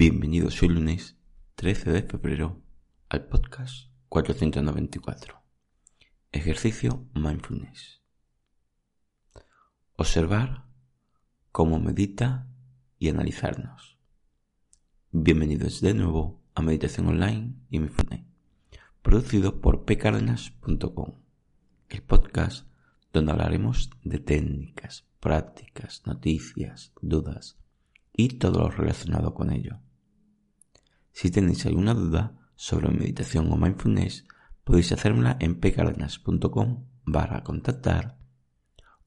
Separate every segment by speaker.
Speaker 1: Bienvenidos hoy lunes 13 de febrero al podcast 494. Ejercicio Mindfulness. Observar cómo medita y analizarnos. Bienvenidos de nuevo a Meditación Online y Mindfulness, producido por pcardenas.com, el podcast donde hablaremos de técnicas, prácticas, noticias, dudas, y todo lo relacionado con ello. Si tenéis alguna duda sobre meditación o mindfulness, podéis hacérmela en pcardenas.com barra contactar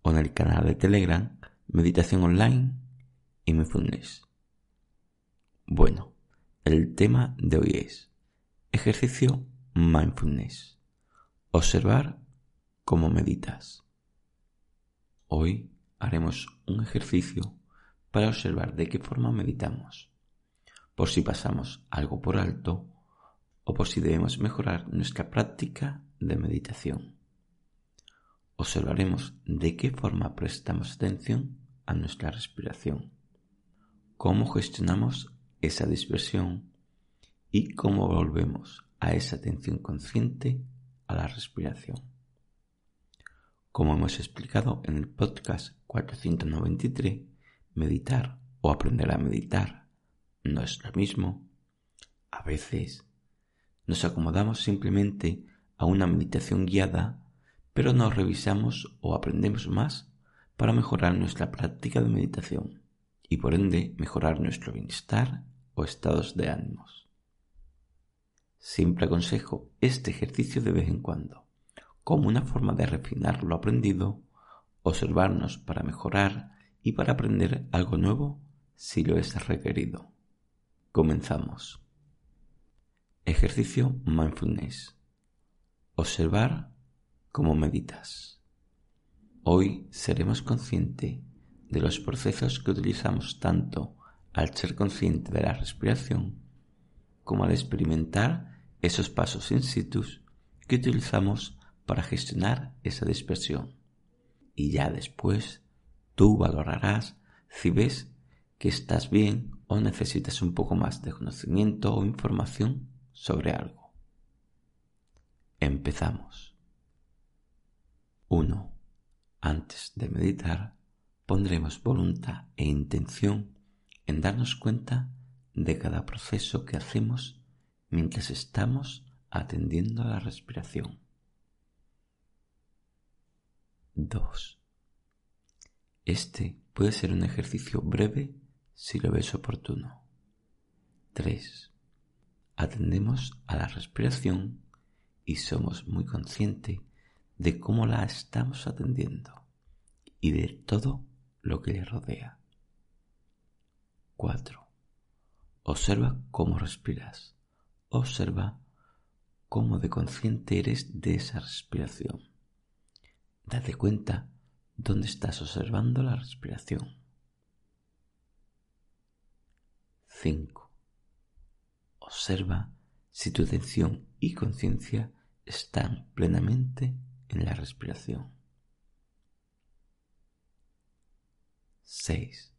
Speaker 1: o en el canal de Telegram Meditación Online y Mindfulness. Bueno, el tema de hoy es ejercicio mindfulness. Observar cómo meditas. Hoy haremos un ejercicio para observar de qué forma meditamos, por si pasamos algo por alto o por si debemos mejorar nuestra práctica de meditación. Observaremos de qué forma prestamos atención a nuestra respiración, cómo gestionamos esa dispersión y cómo volvemos a esa atención consciente a la respiración. Como hemos explicado en el podcast 493, meditar o aprender a meditar no es lo mismo. A veces nos acomodamos simplemente a una meditación guiada, pero no revisamos o aprendemos más para mejorar nuestra práctica de meditación y por ende mejorar nuestro bienestar o estados de ánimos. Siempre aconsejo este ejercicio de vez en cuando, como una forma de refinar lo aprendido, observarnos para mejorar y para aprender algo nuevo si lo es requerido. Comenzamos. Ejercicio Mindfulness. Observar cómo meditas. Hoy seremos conscientes de los procesos que utilizamos tanto al ser consciente de la respiración como al experimentar esos pasos in situ que utilizamos para gestionar esa dispersión. Y ya después Tú valorarás si ves que estás bien o necesitas un poco más de conocimiento o información sobre algo. Empezamos. 1. Antes de meditar, pondremos voluntad e intención en darnos cuenta de cada proceso que hacemos mientras estamos atendiendo a la respiración. 2. Este puede ser un ejercicio breve si lo ves oportuno. 3. Atendemos a la respiración y somos muy conscientes de cómo la estamos atendiendo y de todo lo que le rodea. 4. Observa cómo respiras. Observa cómo de consciente eres de esa respiración. Date cuenta donde estás observando la respiración. 5. Observa si tu atención y conciencia están plenamente en la respiración. 6.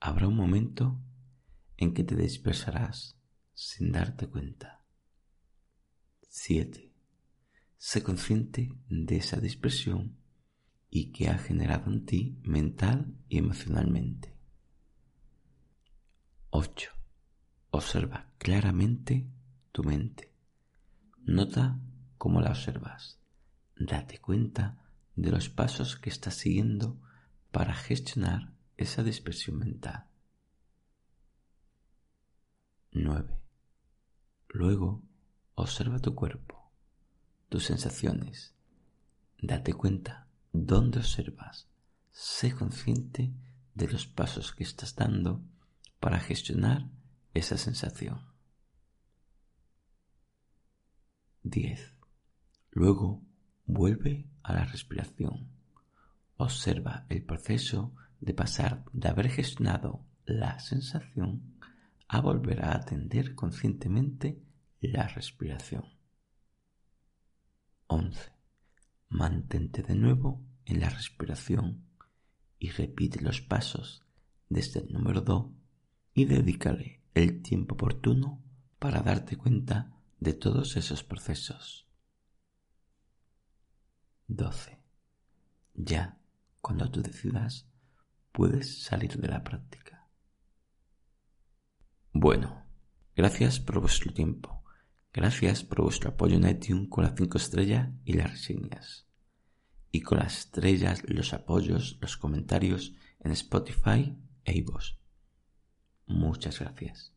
Speaker 1: Habrá un momento en que te dispersarás sin darte cuenta. 7. Sé consciente de esa dispersión y que ha generado en ti mental y emocionalmente. 8. Observa claramente tu mente. Nota cómo la observas. Date cuenta de los pasos que estás siguiendo para gestionar esa dispersión mental. 9. Luego, observa tu cuerpo, tus sensaciones. Date cuenta donde observas, sé consciente de los pasos que estás dando para gestionar esa sensación. 10. Luego vuelve a la respiración. Observa el proceso de pasar de haber gestionado la sensación a volver a atender conscientemente la respiración. 11. Mantente de nuevo en la respiración y repite los pasos desde el número 2 y dedícale el tiempo oportuno para darte cuenta de todos esos procesos. 12. Ya, cuando tú decidas, puedes salir de la práctica. Bueno, gracias por vuestro tiempo. Gracias por vuestro apoyo en iTunes con las 5 estrellas y las reseñas. Y con las estrellas, los apoyos, los comentarios en Spotify e iVoox. Muchas gracias.